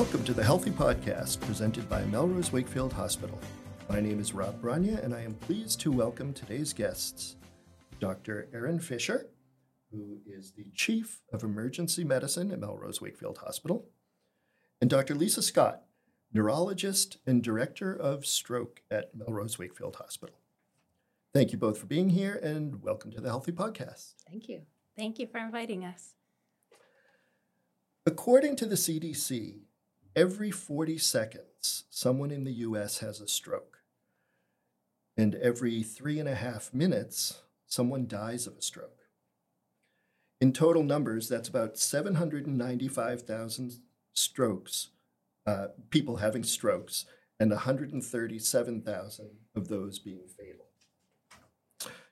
Welcome to the Healthy Podcast presented by Melrose Wakefield Hospital. My name is Rob Branya, and I am pleased to welcome today's guests Dr. Erin Fisher, who is the Chief of Emergency Medicine at Melrose Wakefield Hospital, and Dr. Lisa Scott, Neurologist and Director of Stroke at Melrose Wakefield Hospital. Thank you both for being here and welcome to the Healthy Podcast. Thank you. Thank you for inviting us. According to the CDC, every 40 seconds, someone in the US has a stroke. And every three and a half minutes, someone dies of a stroke. In total numbers, that's about 795,000 strokes, uh, people having strokes, and 137,000 of those being fatal.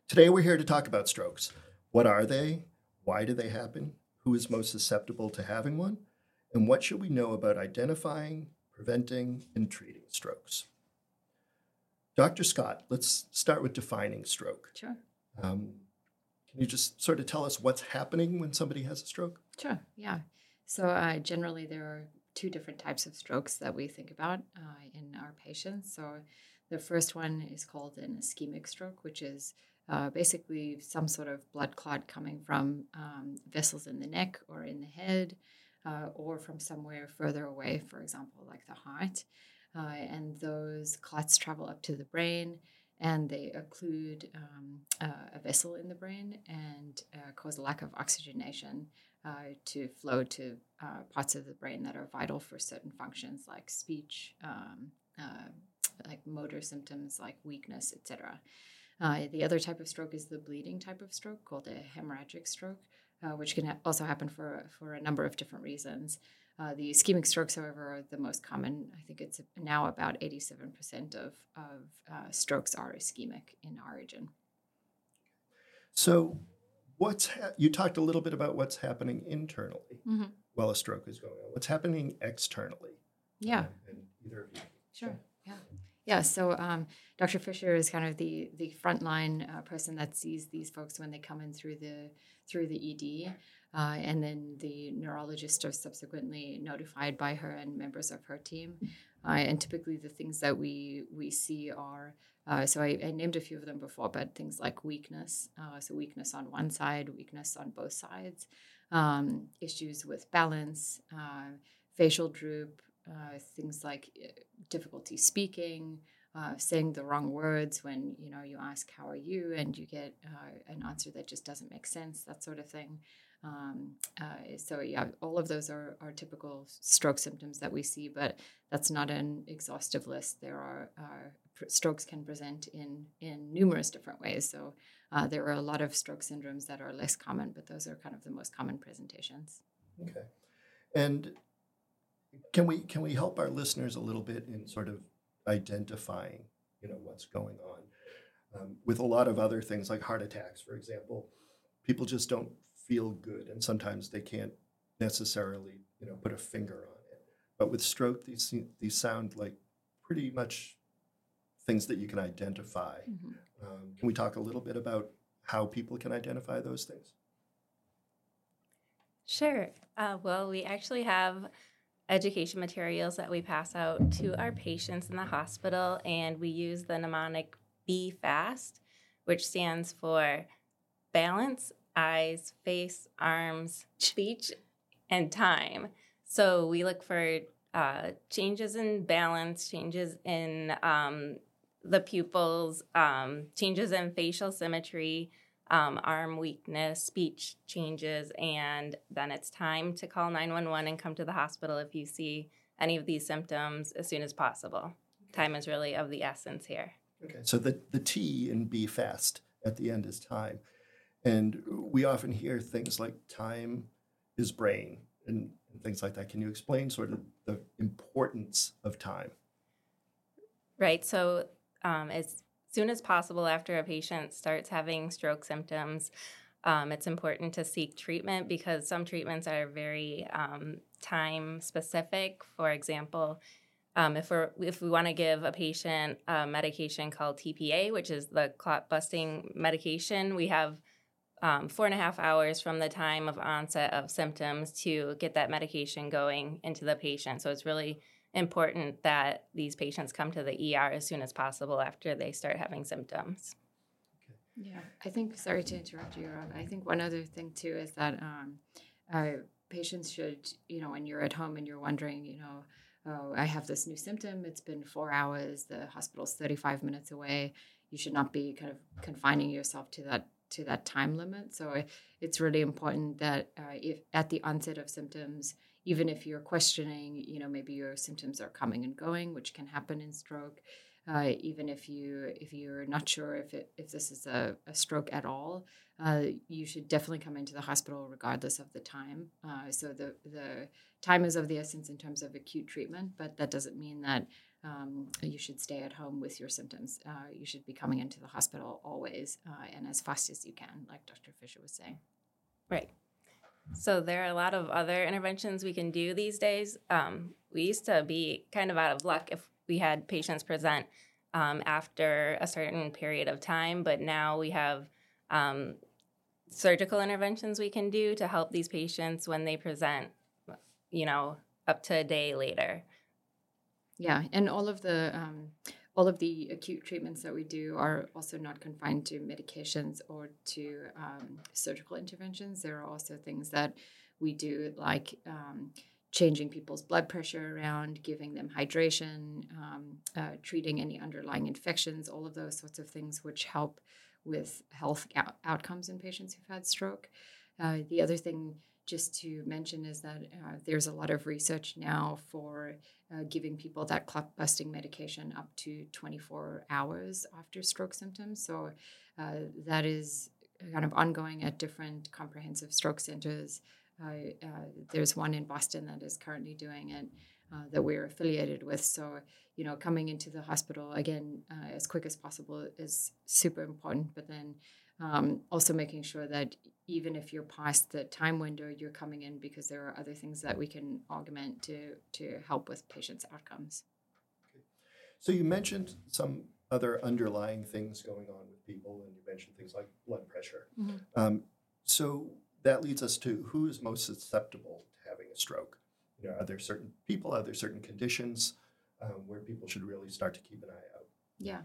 Today, we're here to talk about strokes. What are they? Why do they happen? Who is most susceptible to having one? And what should we know about identifying, preventing, and treating strokes? Dr. Scott, let's start with defining stroke. Sure. Um, can you just sort of tell us what's happening when somebody has a stroke? Sure. Yeah. So uh, generally, there are two different types of strokes that we think about uh, in our patients. So the first one is called an ischemic stroke, which is uh, basically some sort of blood clot coming from um, vessels in the neck or in the head uh, or from somewhere further away, for example, like the heart. Uh, and those clots travel up to the brain and they occlude um, uh, a vessel in the brain and uh, cause a lack of oxygenation uh, to flow to uh, parts of the brain that are vital for certain functions like speech, um, like motor symptoms like weakness, etc. The other type of stroke is the bleeding type of stroke called a hemorrhagic stroke, which can ha- also happen for, for a number of different reasons. Uh, the ischemic strokes, however, are the most common. I think it's now about 87% of, of uh, strokes are ischemic in origin. So, what's ha- you talked a little bit about what's happening internally Mm-hmm. while a stroke is going on. What's happening externally? Yeah, Um, and either of you. sure. Yeah. So um, Dr. Fisher is kind of the the frontline uh, person that sees these folks when they come in through the through the ED. Uh, and then the neurologists are subsequently notified by her and members of her team. Uh, and typically, the things that we we see are uh, so I, I, named a few of them before, but things like weakness, uh, so weakness on one side, weakness on both sides, um, issues with balance, uh, facial droop, uh, things like difficulty speaking. Uh, saying the wrong words when you know you ask how are you? and you get uh, an answer that just doesn't make sense that sort of thing. Um, uh, so yeah all of those are, are typical stroke symptoms that we see but that's not an exhaustive list. There are strokes can present in in numerous different ways. So uh, there are a lot of stroke syndromes that are less common but those are kind of the most common presentations. Okay. And can we can we help our listeners a little bit in sort of identifying you know what's going on? Um, with a lot of other things like heart attacks for example people just don't feel good and sometimes they can't necessarily you know put a finger on it. But with stroke these these sound like pretty much things that you can identify. Mm-hmm. um, can we talk a little bit about how people can identify those things? Sure. Uh, well we actually have education materials that we pass out to our patients in the hospital, and we use the mnemonic Be Fast, which stands for balance, eyes, face, arms, speech, and time. So we look for uh, changes in balance, changes in um, the pupils, um, changes in facial symmetry, um, arm weakness, speech changes, and then it's time to call 911 and come to the hospital if you see any of these symptoms as soon as possible. Time is really of the essence here. Okay, so the, the T in Be Fast at the end is time. And we often hear things like time is brain and, and things like that. Can you explain sort of the importance of time? Right. So um, as soon as possible after a patient starts having stroke symptoms, um, it's important to seek treatment because some treatments are very um, time specific. For example, um, if we're if we want to give a patient a medication called TPA, which is the clot busting medication, we have um, four and a half hours from the time of onset of symptoms to get that medication going into the patient. So it's really important that these patients come to the ER as soon as possible after they start having symptoms. Yeah, I think, sorry to interrupt you, Rob. I think one other thing too is that um, uh, patients should, you know, when you're at home and you're wondering, you know, oh, I have this new symptom, it's been four hours, the hospital's 35 minutes away, you should not be kind of confining yourself to that to that time limit. So it's really important that uh, if at the onset of symptoms, even if you're questioning, you know, maybe your symptoms are coming and going, which can happen in stroke, uh, even if you if you're not sure if it, if this is a, a stroke at all, uh, you should definitely come into the hospital regardless of the time. Uh, so the the time is of the essence in terms of acute treatment, but that doesn't mean that um, you should stay at home with your symptoms. Uh, you should be coming into the hospital always uh, and as fast as you can, like Dr. Fisher was saying. Right. So there are a lot of other interventions we can do these days. Um, we used to be kind of out of luck if we had patients present um, after a certain period of time, but now we have um, surgical interventions we can do to help these patients when they present, you know, up to a day later. Yeah, and all of the um, all of the acute treatments that we do are also not confined to medications or to um, surgical interventions. There are also things that we do like um, changing people's blood pressure around, giving them hydration, um, uh, treating any underlying infections, all of those sorts of things which help with health out- outcomes in patients who've had stroke. Uh, the other thing just to mention is that uh, there's a lot of research now for uh, giving people that clot busting medication up to 24 hours after stroke symptoms. So uh, that is kind of ongoing at different comprehensive stroke centers uh, there's one in Boston that is currently doing it uh, that we're affiliated with. So, you know, coming into the hospital again uh, as quick as possible is super important. But then um, also making sure that even if you're past the time window, you're coming in because there are other things that we can augment to to help with patients' outcomes. Okay. So you mentioned some other underlying things going on with people, and you mentioned things like blood pressure. Mm-hmm. Um, so that leads us to who is most susceptible to having a stroke. You know, are there certain people, are there certain conditions um, where people should really start to keep an eye out? Yeah,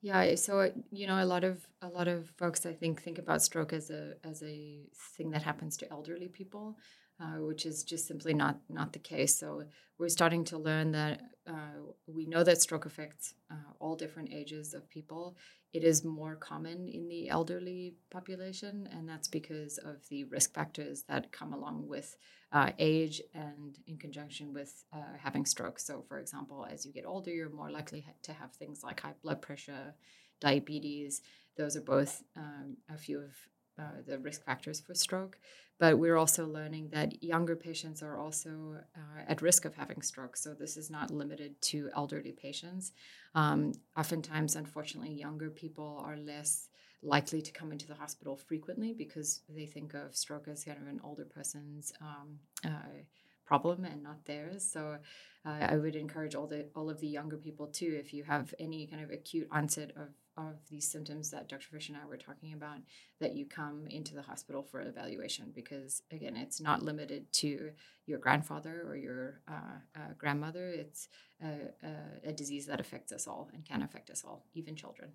yeah. Eh, so eh, you know, a lot of a lot of folks, I think, think about stroke as a as a thing that happens to elderly people, uh, which is just simply not not the case. So we're starting to learn that uh, we know that stroke affects uh, all different ages of people. It is more common in the elderly population, and that's because of the risk factors that come along with uh, age and in conjunction with uh, having stroke. So, for example, as you get older, you're more likely to have things like high blood pressure, diabetes. Those are both um, a few of uh, the risk factors for stroke. But we're also learning that younger patients are also uh, at risk of having stroke. So this is not limited to elderly patients. Um, oftentimes, unfortunately, younger people are less likely to come into the hospital frequently because they think of stroke as kind of an older person's um, uh, problem and not theirs. So uh, I would encourage all the all of the younger people too, if you have any kind of acute onset of of these symptoms that Dr. Fish and I were talking about, that you come into the hospital for evaluation because, again, it's not limited to your grandfather or your uh, uh, grandmother. It's a, a, a, disease that affects us all and can affect us all, even children.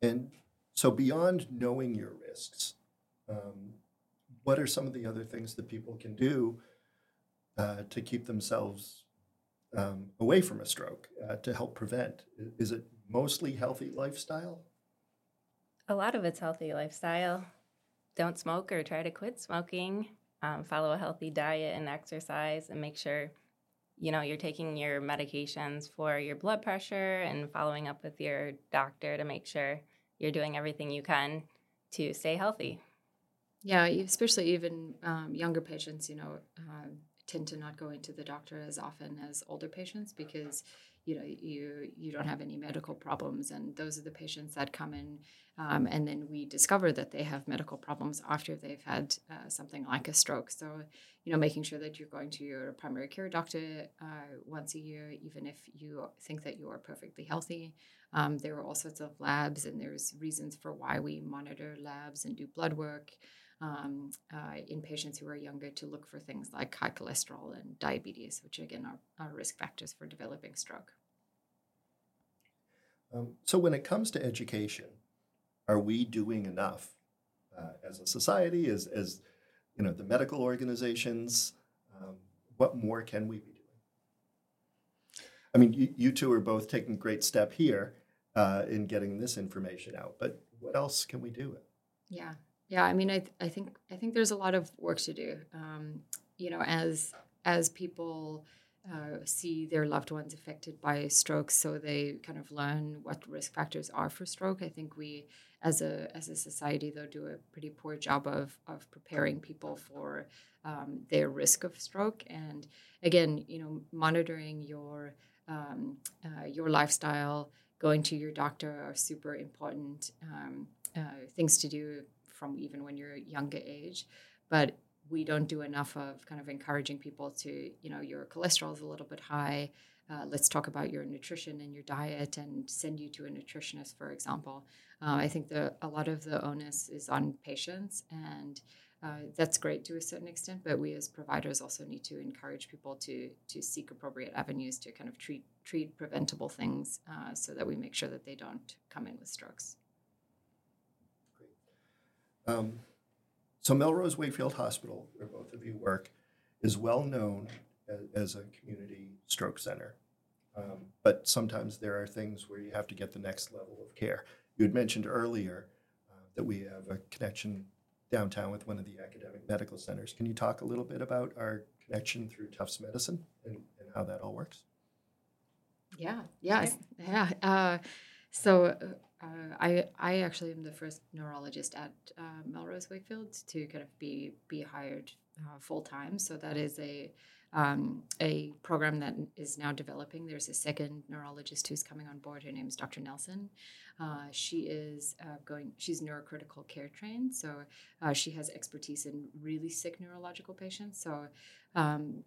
And so, beyond knowing your risks, um, what are some of the other things that people can do uh, to keep themselves um, away from a stroke uh, to help prevent? Is it mostly healthy lifestyle? A lot of it's healthy lifestyle. Don't smoke or try to quit smoking. Um, follow a healthy diet and exercise, and make sure you know you're taking your medications for your blood pressure and following up with your doctor to make sure you're doing everything you can to stay healthy. Yeah, especially even um, younger patients. You know, uh, tend to not go into the doctor as often as older patients because you know you you don't have any medical problems and those are the patients that come in um, and then we discover that they have medical problems after they've had uh, something like a stroke so you know making sure that you're going to your primary care doctor uh, once a year even if you think that you are perfectly healthy um, there are all sorts of labs and there's reasons for why we monitor labs and do blood work um, uh, in patients who are younger to look for things like high cholesterol and diabetes, which again are, are risk factors for developing stroke. Um, so, when it comes to education, are we doing enough uh, as a society, as, as you know, the medical organizations? Um, what more can we be doing? I mean, you, you two are both taking a great step here uh, in getting this information out, but what else can we do? Yeah, yeah, I mean, I, th- I think I think there's a lot of work to do. Um, you know, as as people uh, see their loved ones affected by stroke, so they kind of learn what risk factors are for stroke. I think we, as a as a society, though, do a pretty poor job of of preparing people for um, their risk of stroke. And again, you know, monitoring your um, uh, your lifestyle, going to your doctor are super important um, uh, things to do from even when you're younger age. But we don't do enough of kind of encouraging people to, you know, your cholesterol is a little bit high. Uh, let's talk about your nutrition and your diet and send you to a nutritionist, for example. Uh, I think the, a lot of the onus is on patients, and uh, that's great to a certain extent. But we as providers also need to encourage people to to seek appropriate avenues to kind of treat treat preventable things, uh, so that we make sure that they don't come in with strokes. Um, so Melrose Wakefield Hospital, where both of you work, is well known as, as a community stroke center. Um, but sometimes there are things where you have to get the next level of care. You had mentioned earlier uh, that we have a connection downtown with one of the academic medical centers. Can you talk a little bit about our connection through Tufts Medicine and, and how that all works? Yeah, yeah, yeah. Uh, so uh, I I actually am the first neurologist at uh, Melrose Wakefield to kind of be be hired uh, full time. So that is a um, a program that is now developing. There's a second neurologist who's coming on board. Her name is Dr. Nelson. Uh, she is uh, going. She's neurocritical care trained, so she has expertise in really sick neurological patients. So um,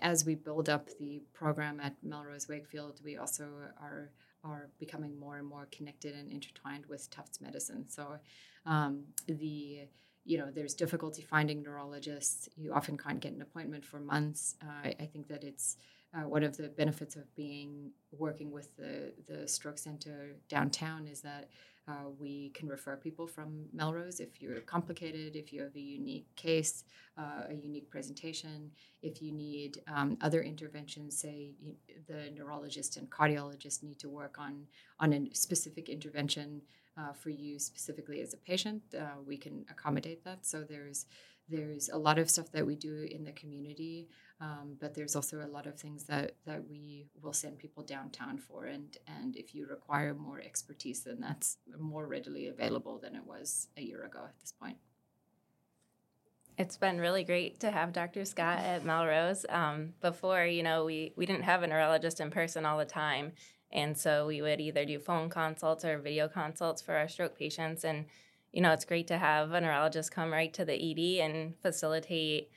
as we build up the program at Melrose Wakefield, we also are are becoming more and more connected and intertwined with Tufts medicine. So um, the you know there's difficulty finding neurologists. You often can't get an appointment for months. Uh, I think that it's uh, one of the benefits of being working with the the stroke center downtown is that uh, we can refer people from Melrose if you're complicated, if you have a unique case, uh, a unique presentation, if you need um, other interventions, say you, the neurologist and cardiologist need to work on, on a specific intervention uh, for you specifically as a patient, uh, we can accommodate that. So there's there's a lot of stuff that we do in the community um, but there's also a lot of things that, that we will send people downtown for. And, and if you require more expertise, then that's more readily available than it was a year ago at this point. It's been really great to have Dr. Scott at Melrose. Um, before, you know, we, we didn't have a neurologist in person all the time. And so we would either do phone consults or video consults for our stroke patients. And, you know, it's great to have a neurologist come right to the ED and facilitate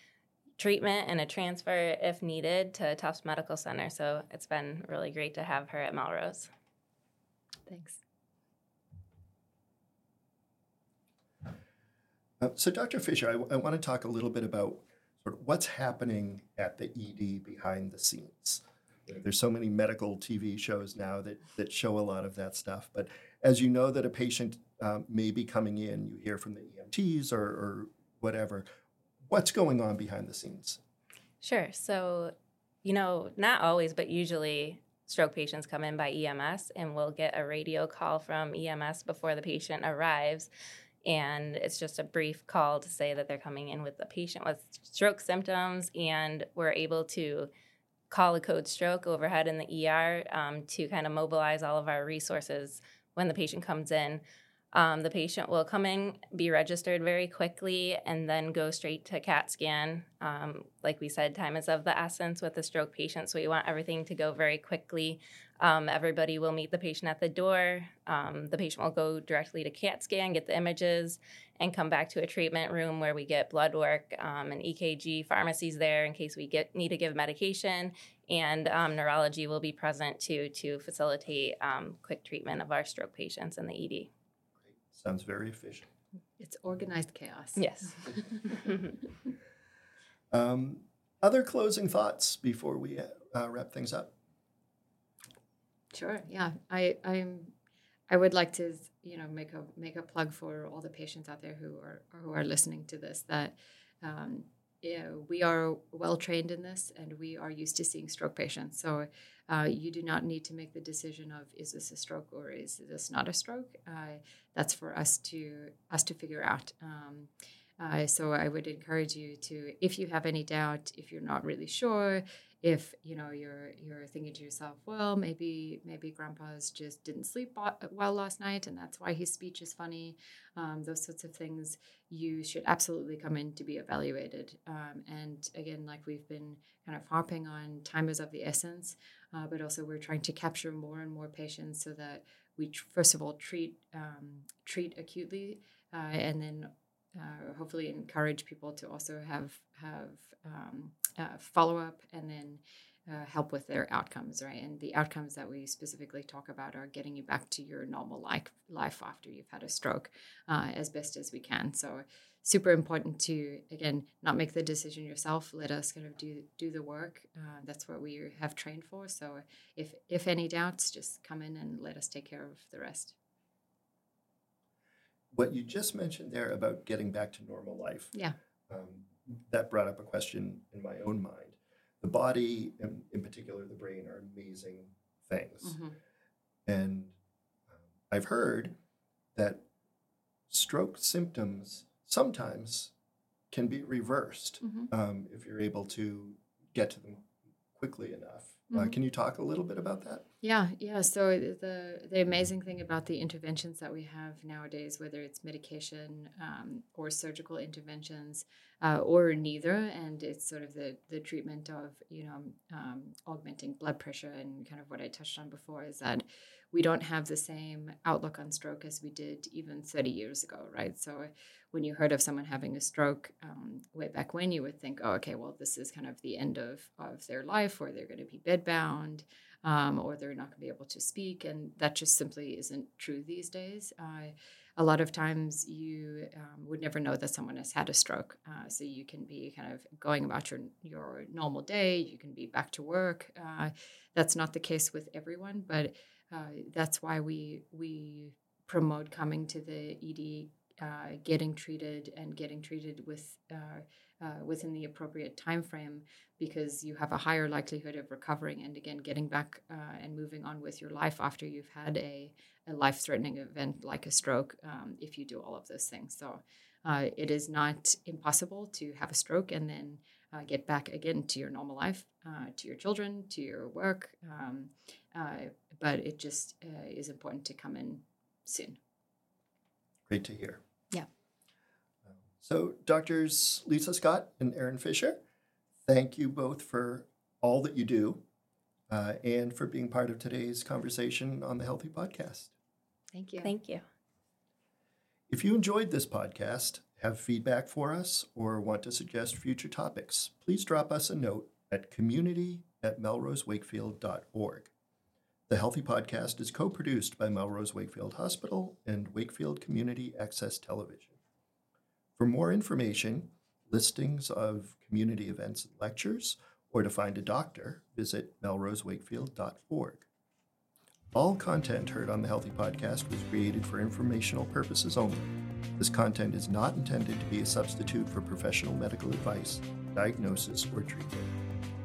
treatment and a transfer if needed to Tufts Medical Center. So it's been really great to have her at Melrose. Thanks. Uh, so, Dr. Fisher, I, I want to talk a little bit about sort of what's happening at the ED behind the scenes. There's so many medical TV shows now that, that show a lot of that stuff. But as you know that a patient um, may be coming in, you hear from the EMTs or, or whatever what's going on behind the scenes? Sure. So, you know, not always, but usually stroke patients come in by EMS and we'll get a radio call from EMS before the patient arrives. And it's just a brief call to say that they're coming in with a patient with stroke symptoms, and we're able to call a code stroke overhead in the ER um, to kind of mobilize all of our resources when the patient comes in. Um, the patient will come in, be registered very quickly, and then go straight to CAT scan. Um, like we said, time is of the essence with a stroke patient, so we want everything to go very quickly. Um, everybody will meet the patient at the door. Um, the patient will go directly to CAT scan, get the images, and come back to a treatment room where we get blood work um, and EKG. Pharmacies there in case we get need to give medication, and um, neurology will be present too to facilitate um, quick treatment of our stroke patients in the ED. Sounds very efficient. It's organized chaos. Yes. Um, other closing thoughts before we uh, wrap things up? Sure. Yeah. I I'm I would like to you know make a make a plug for all the patients out there who are who are listening to this that um, know, we are well trained in this and we are used to seeing stroke patients. So uh, you do not need to make the decision of is this a stroke or is this not a stroke. Uh, that's for us to us to figure out. Um, uh, so I would encourage you to, if you have any doubt, if you're not really sure, if you know you're you're thinking to yourself, well, maybe maybe Grandpa's just didn't sleep well last night, and that's why his speech is funny. Um, those sorts of things, you should absolutely come in to be evaluated. Um, and again, like we've been kind of harping on, time is of the essence, uh, but also we're trying to capture more and more patients so that we first of all treat um, treat acutely, uh, and then uh, hopefully encourage people to also have have um, uh, follow up and then uh, help with their outcomes, right? And the outcomes that we specifically talk about are getting you back to your normal life life after you've had a stroke, uh, as best as we can. So super important to again not make the decision yourself. Let us kind of do do the work. Uh, that's what we have trained for. So if if any doubts, just come in and let us take care of the rest what you just mentioned there about getting back to normal life. Yeah. Um, that brought up a question in my own mind. The body, and in particular the brain, are amazing things. Mm-hmm. And um, I've heard that stroke symptoms sometimes can be reversed mm-hmm. um, if you're able to get to them quickly enough. Uh, mm-hmm. Uh, can you talk a little bit about that? Yeah, yeah. So the the amazing thing about the interventions that we have nowadays, whether it's medication um, or surgical interventions, uh, or neither, and it's sort of the the treatment of you know um, augmenting blood pressure and kind of what I touched on before is that we don't have the same outlook on stroke as we did even 30 years ago, right? So when you heard of someone having a stroke um, way back when, you would think, oh, okay, well, this is kind of the end of, of their life, or they're going to be bedbound, um, or they're not going to be able to speak. And that just simply isn't true these days. Uh, a lot of times you um, would never know that someone has had a stroke. Uh, so you can be kind of going about your, your normal day, you can be back to work. Uh, that's not the case with everyone, but uh, that's why we we promote coming to the ED, uh, getting treated, and getting treated with uh, uh, within the appropriate time frame because you have a higher likelihood of recovering and again getting back and moving on with your life after you've had a, a life threatening event like a stroke um, if you do all of those things. So it is not impossible to have a stroke and then uh, get back again to your normal life, uh, to your children, to your work. Um, uh, but it just uh, is important to come in soon. Great to hear. Yeah. So, doctors Lisa Scott and Erin Fisher, thank you both for all that you do uh, and for being part of today's conversation on the Healthy Podcast. Thank you. Thank you. If you enjoyed this podcast, have feedback for us, or want to suggest future topics, please drop us a note at community at melrosewakefield.org. The Healthy Podcast is co produced by Melrose Wakefield Hospital and Wakefield Community Access Television. For more information, listings of community events and lectures, or to find a doctor, visit melrosewakefield.org. All content heard on the Healthy Podcast was created for informational purposes only. This content is not intended to be a substitute for professional medical advice, diagnosis, or treatment.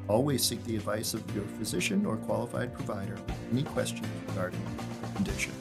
Always seek the advice of your physician or qualified provider with any questions regarding condition.